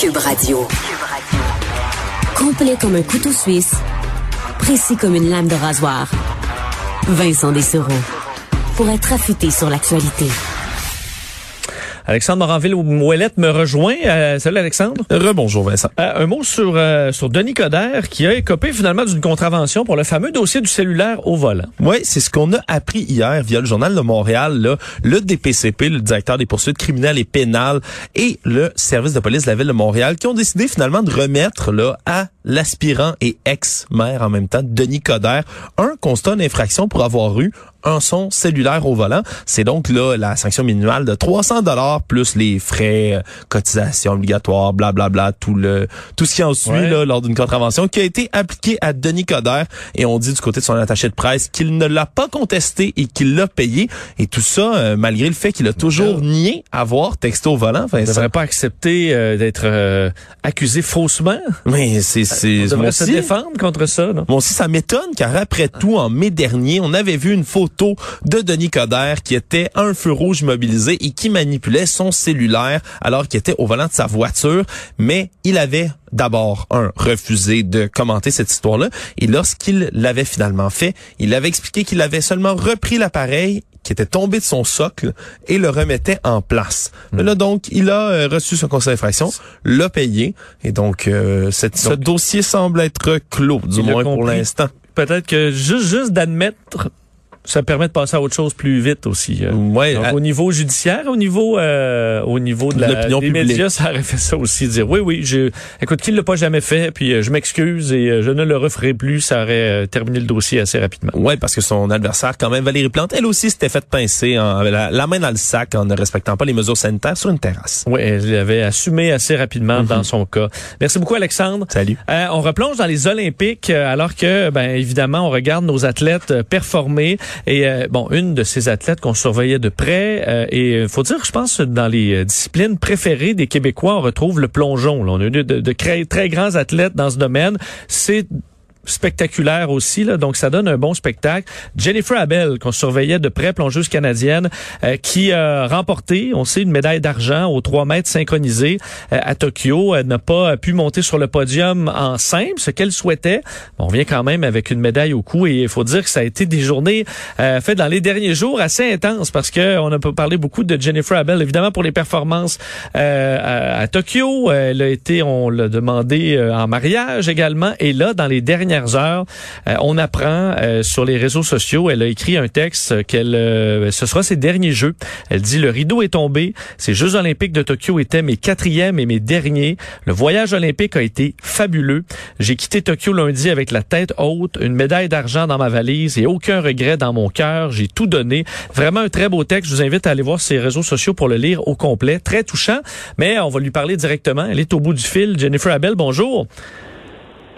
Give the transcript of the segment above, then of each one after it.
Cube Radio. Complet comme un couteau suisse, précis comme une lame de rasoir. Vincent Dessereau. Pour être affûté sur l'actualité. Alexandre Moranville-Mouellette me rejoint. Euh, salut Alexandre. Rebonjour Vincent. Euh, un mot sur, euh, sur Denis Coderre qui a écopé finalement d'une contravention pour le fameux dossier du cellulaire au volant. Oui, c'est ce qu'on a appris hier via le journal de Montréal. Là, le DPCP, le directeur des poursuites criminelles et pénales et le service de police de la ville de Montréal qui ont décidé finalement de remettre là à l'aspirant et ex-maire en même temps, Denis Coderre, un constat d'infraction pour avoir eu un son cellulaire au volant. C'est donc là la sanction minimale de 300 dollars plus les frais, euh, cotisations obligatoires, blablabla, bla, bla, tout le tout ce qui en suit là, lors d'une contravention qui a été appliquée à Denis Coderre et on dit du côté de son attaché de presse qu'il ne l'a pas contesté et qu'il l'a payé et tout ça euh, malgré le fait qu'il a toujours nié avoir texté au volant. Enfin, il ne devrait pas accepter euh, d'être accusé faussement. Mais c'est c'est on devrait se défendre contre ça. Non? Moi aussi ça m'étonne car après tout en mai dernier, on avait vu une photo de Denis Coderre qui était un feu rouge mobilisé et qui manipulait son cellulaire alors qu'il était au volant de sa voiture, mais il avait d'abord, un, refusé de commenter cette histoire-là. Et lorsqu'il l'avait finalement fait, il avait expliqué qu'il avait seulement repris l'appareil qui était tombé de son socle et le remettait en place. Hmm. Là, donc, il a euh, reçu son conseil d'infraction, l'a payé, et donc, euh, ce dossier semble être clos, du moins pour l'instant. Peut-être que juste, juste d'admettre ça permet de passer à autre chose plus vite aussi. Euh. Ouais, Au niveau judiciaire, au niveau euh, au niveau de l'opinion des médias, ça aurait fait ça aussi. Dire oui, oui, je, écoute, qui l'a pas jamais fait, puis euh, je m'excuse et je ne le referai plus. Ça aurait terminé le dossier assez rapidement. Ouais, parce que son adversaire, quand même, Valérie Plante, elle aussi s'était fait pincer en, la, la, main dans le sac en ne respectant pas les mesures sanitaires sur une terrasse. Oui, elle avait assumé assez rapidement dans mhm. son cas. Merci beaucoup, Alexandre. Salut. on replonge dans les Olympiques alors que, ben évidemment, on regarde nos athlètes performer. Et euh, bon, une de ces athlètes qu'on surveillait de près, euh, et il faut dire, je pense, dans les euh, disciplines préférées des Québécois, on retrouve le plongeon. On a eu de, de très grands athlètes dans ce domaine. C'est spectaculaire aussi, là, donc ça donne un bon spectacle. Jennifer Abel, qu'on surveillait de près, plongeuse canadienne, euh, qui a remporté, on sait, une médaille d'argent aux 3 mètres synchronisés euh, à Tokyo. Elle n'a pas pu monter sur le podium en simple, ce qu'elle souhaitait. On revient quand même avec une médaille au cou et il faut dire que ça a été des journées euh, faites dans les derniers jours assez intenses parce que on a parlé beaucoup de Jennifer Abel, évidemment pour les performances à, à, Tokyo. Elle a été, on l'a demandé en mariage également et là, dans les dernières heures, euh, on apprend euh, sur les réseaux sociaux, elle a écrit un texte qu'elle euh, ce sera ses derniers jeux. Elle dit le rideau est tombé, ces Jeux olympiques de Tokyo étaient mes quatrièmes et mes derniers. Le voyage olympique a été fabuleux. J'ai quitté Tokyo lundi avec la tête haute, une médaille d'argent dans ma valise et aucun regret dans mon cœur. J'ai tout donné. Vraiment un très beau texte. Je vous invite à aller voir ses réseaux sociaux pour le lire au complet. Très touchant, mais on va lui parler directement. Elle est au bout du fil. Jennifer Abel, bonjour.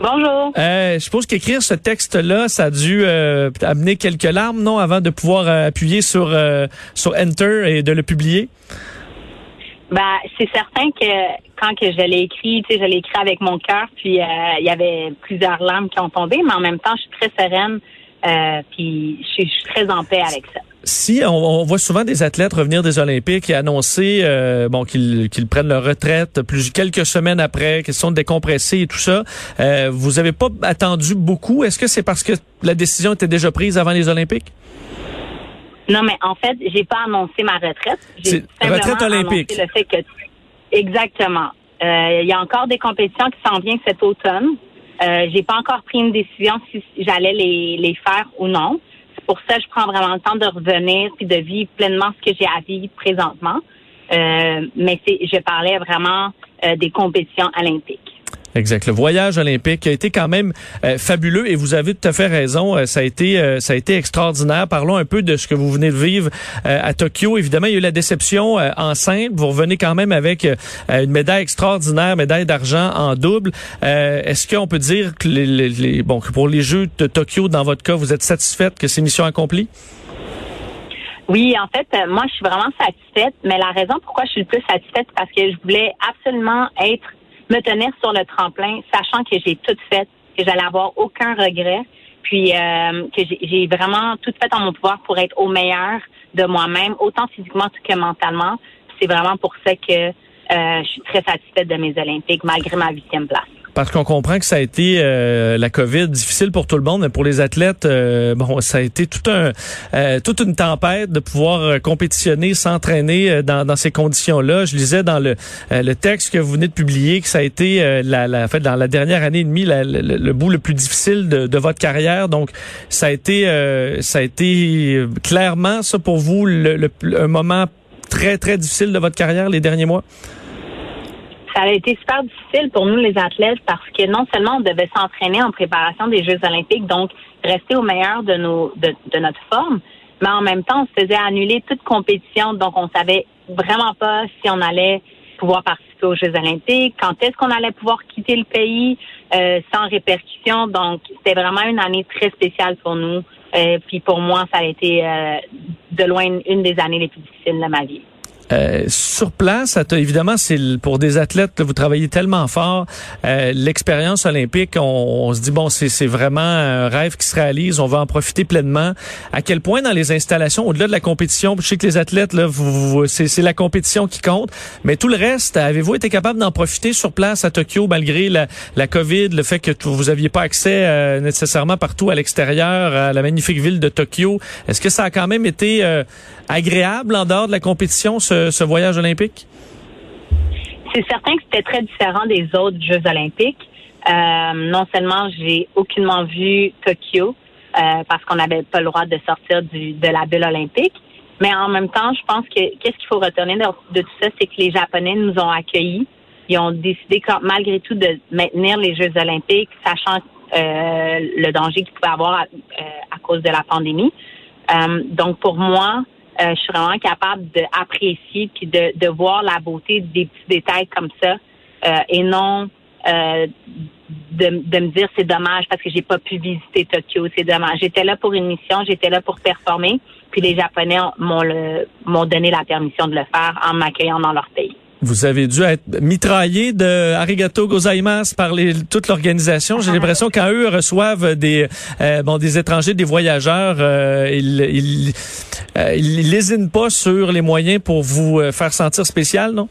Bonjour. Euh, je suppose qu'écrire ce texte-là, ça a dû euh, amener quelques larmes, non, avant de pouvoir euh, appuyer sur sur Enter et de le publier? Ben, c'est certain que quand que je l'ai écrit, tu sais, je l'ai écrit avec mon cœur, puis il y avait plusieurs larmes qui ont tombé, mais en même temps, je suis très sereine, puis je suis très en paix avec ça si on, voit souvent des athlètes revenir des Olympiques et annoncer euh, bon qu'ils prennent leur retraite plus quelques semaines après, qu'ils sont décompressés et tout ça, euh, vous avez pas attendu beaucoup? Est-ce que c'est parce que la décision était déjà prise avant les Olympiques? Non, mais en fait, j'ai pas annoncé ma retraite. J'ai retraite olympique. Le fait que exactement. Euh, il y a encore des compétitions qui s'en viennent cet automne. Euh, j'ai pas encore pris une décision si j'allais les, les faire ou non pour ça, je prends vraiment le temps de revenir puis de vivre pleinement ce que j'ai à vivre présentement. Euh, mais c'est, je parlais vraiment euh, des compétitions olympiques. Exact. Le voyage olympique a été quand même euh, fabuleux et vous avez tout à fait raison. ça a été ça a été extraordinaire. Parlons un peu de ce que vous venez de vivre à Tokyo. Évidemment, il y a eu la déception en simple. Vous revenez quand même avec une médaille extraordinaire, médaille d'argent en double. Est-ce qu'on peut dire que les, les, bon que pour les Jeux de Tokyo, dans votre cas, vous êtes satisfaite que c'est mission accomplie? Oui, en fait, moi, je suis vraiment satisfaite, mais la raison pourquoi je suis le plus satisfaite, c'est parce que je voulais absolument être me tenir sur le tremplin, sachant que j'ai tout fait, que j'allais avoir aucun regret, puis euh, que j'ai vraiment tout fait en mon pouvoir pour être au meilleur de moi-même, autant physiquement que mentalement. C'est vraiment pour ça que je suis très satisfaite de mes Olympiques malgré ma huitième place parce qu'on comprend que ça a été euh, la COVID difficile pour tout le monde, mais pour les athlètes, euh, bon, ça a été tout un euh, toute une tempête de pouvoir compétitionner, s'entraîner dans, dans, ces conditions-là. Je lisais dans le, le texte que vous venez de publier que ça a été la, la fait dans la dernière année et demie le, bout le plus difficile de, de, votre carrière. Donc ça a été ça a été clairement ça pour vous le, un moment très très difficile de votre carrière les derniers mois? Ça a été super difficile pour nous les athlètes parce que non seulement on devait s'entraîner en préparation des Jeux olympiques, donc rester au meilleur de nos de, notre forme, mais en même temps on se faisait annuler toute compétition, donc on savait vraiment pas si on allait pouvoir participer aux Jeux olympiques, quand est-ce qu'on allait pouvoir quitter le pays euh, sans répercussion. Donc c'était vraiment une année très spéciale pour nous. Euh, puis pour moi, ça a été euh, de loin une des années les plus difficiles de ma vie. Euh, sur place, évidemment, c'est pour des athlètes, vous travaillez tellement fort. Euh, l'expérience olympique, on, se dit bon, c'est vraiment un rêve qui se réalise. On va en profiter pleinement. À quel point dans les installations, au-delà de la compétition, je sais que les athlètes là, vous, c'est la compétition qui compte, mais tout le reste, avez-vous été capable d'en profiter sur place à Tokyo malgré la, la COVID, le fait que vous aviez pas accès euh, nécessairement partout à l'extérieur à la magnifique ville de Tokyo? Est-ce que ça a quand même été agréable en dehors de la compétition? Ce, voyage olympique? C'est certain que c'était très différent des autres Jeux olympiques. Euh, non seulement j'ai aucunement vu Tokyo euh, parce qu'on n'avait pas le droit de sortir du, de la bulle olympique, mais en même temps, je pense que qu'est-ce qu'il faut retenir de, tout ça, c'est que les Japonais nous ont accueillis. Ils ont décidé, malgré tout, de maintenir les Jeux olympiques, sachant euh, le danger qu'il pouvait avoir à, cause de la pandémie. donc, pour moi, euh, je suis vraiment capable d'apprécier puis de, de voir la beauté des petits détails comme ça euh, et non euh, de, de, me dire c'est dommage parce que j'ai pas pu visiter Tokyo, c'est dommage. J'étais là pour une mission, j'étais là pour performer, puis les Japonais m'ont m'ont donné la permission de le faire en m'accueillant dans leur pays. Vous avez dû être mitraillé de arigato gozaimasu par les, toute l'organisation. J'ai l'impression quand eux reçoivent des euh, bon des étrangers, des voyageurs, euh, ils, ils, euh, ils lésinent pas sur les moyens pour vous euh, faire sentir spécial, non?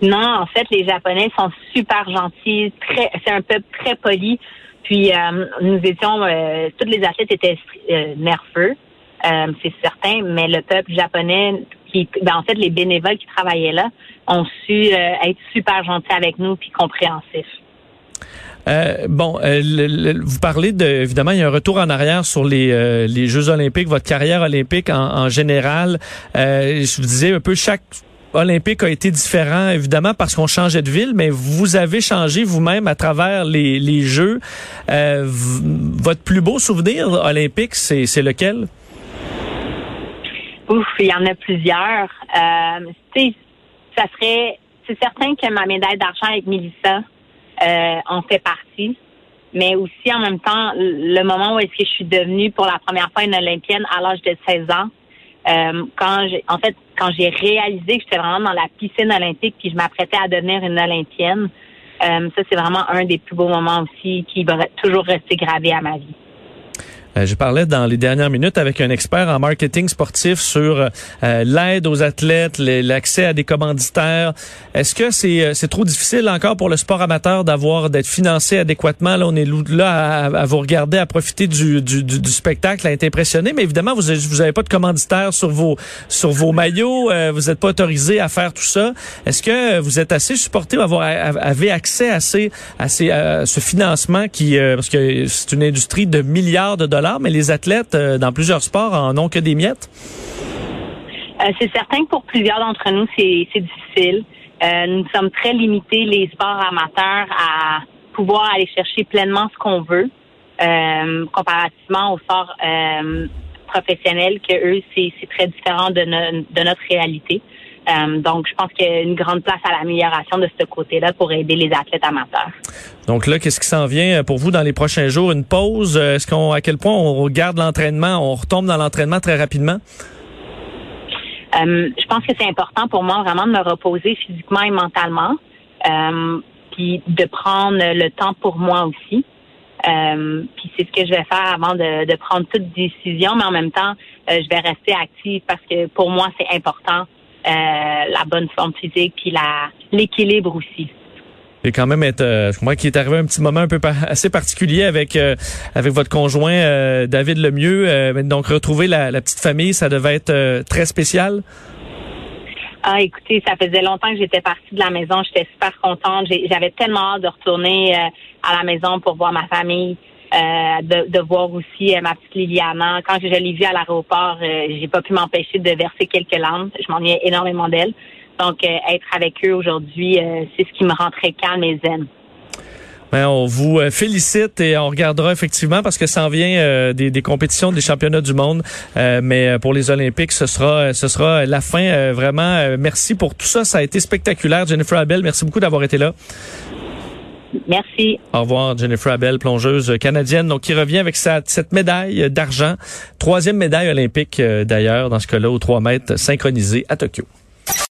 Non, en fait, les Japonais sont super gentils, très, c'est un peuple très poli. Puis nous étions, toutes les athlètes étaient nerveux, c'est certain, mais le peuple japonais ben, en fait, les bénévoles qui travaillaient là ont su euh, être super gentils avec nous puis compréhensifs. Euh, bon, euh, vous parlez de, évidemment, il y a un retour en arrière sur les, Jeux olympiques, votre carrière olympique en, général. je vous disais un peu chaque olympique a été différent, évidemment, parce qu'on changeait de ville, mais vous avez changé vous-même à travers les Jeux. votre plus beau souvenir olympique, c'est lequel? Ouf, il y en a plusieurs. Euh, ça serait, c'est certain que ma médaille d'argent avec Melissa euh, en fait partie, mais aussi en même temps le moment où est-ce que je suis devenue pour la première fois une Olympienne à l'âge de 16 ans. Euh, quand j'ai, en fait, quand j'ai réalisé que j'étais vraiment dans la piscine olympique puis je m'apprêtais à devenir une Olympienne, euh, ça c'est vraiment un des plus beaux moments aussi qui va toujours rester gravé à ma vie. Euh, je parlais dans les dernières minutes avec un expert en marketing sportif sur euh, l'aide aux athlètes, l'accès à des commanditaires. Est-ce que c'est euh, c'est trop difficile encore pour le sport amateur d'avoir d'être financé adéquatement? Là, on est là à, vous regarder, à profiter du, du, du, spectacle, à être impressionné. Mais évidemment, vous vous avez pas de commanditaire sur vos sur vos maillots. vous n'êtes pas autorisé à faire tout ça. Est-ce que vous êtes assez supporté d'avoir avez accès à ces à ces à ce financement qui parce que c'est une industrie de milliards de dollars mais les athlètes euh, dans plusieurs sports en ont que des miettes? Euh, c'est certain que pour plusieurs d'entre nous, c'est difficile. Euh, nous sommes très limités, les sports amateurs, à pouvoir aller chercher pleinement ce qu'on veut, comparativement aux sports professionnels, que eux, c'est très différent de, de notre réalité. Euh, donc, je pense qu'il y a une grande place à l'amélioration de ce côté-là pour aider les athlètes amateurs. Donc là, qu'est-ce qui s'en vient pour vous dans les prochains jours? Une pause? Est-ce qu'on, à quel point on regarde l'entraînement, on retombe dans l'entraînement très rapidement? Euh, je pense que c'est important pour moi vraiment de me reposer physiquement et mentalement, euh, puis de prendre le temps pour moi aussi. puis c'est ce que je vais faire avant de, de, prendre toute décision, mais en même temps, je vais rester active parce que pour moi, c'est important la bonne forme physique puis la l'équilibre aussi. Et quand même être, euh, moi qui est arrivé un petit moment un peu assez particulier avec euh, avec votre conjoint euh, David Lemieux. donc retrouver la, la, petite famille, ça devait être très spécial? Ah, écoutez, ça faisait longtemps que j'étais partie de la maison. J'étais super contente. J'avais tellement hâte de retourner à la maison pour voir ma famille, de, de, voir aussi ma petite Liliana. Quand je, l'ai vue à l'aéroport, j'ai pas pu m'empêcher de verser quelques larmes. Je m'ennuyais énormément d'elle. Donc, euh, être avec eux aujourd'hui, euh, c'est ce qui me rend très calme et zen. Ben, on vous euh, félicite et on regardera effectivement parce que ça en vient des, compétitions, des championnats du monde. mais pour les Olympiques, ce sera, ce sera la fin. vraiment, merci pour tout ça. Ça a été spectaculaire. Jennifer Abel, merci beaucoup d'avoir été là. Merci. Au revoir, Jennifer Abel, plongeuse canadienne, donc qui revient avec cette médaille d'argent, troisième médaille olympique d'ailleurs dans ce cas-là aux 3 mètres synchronisée à Tokyo.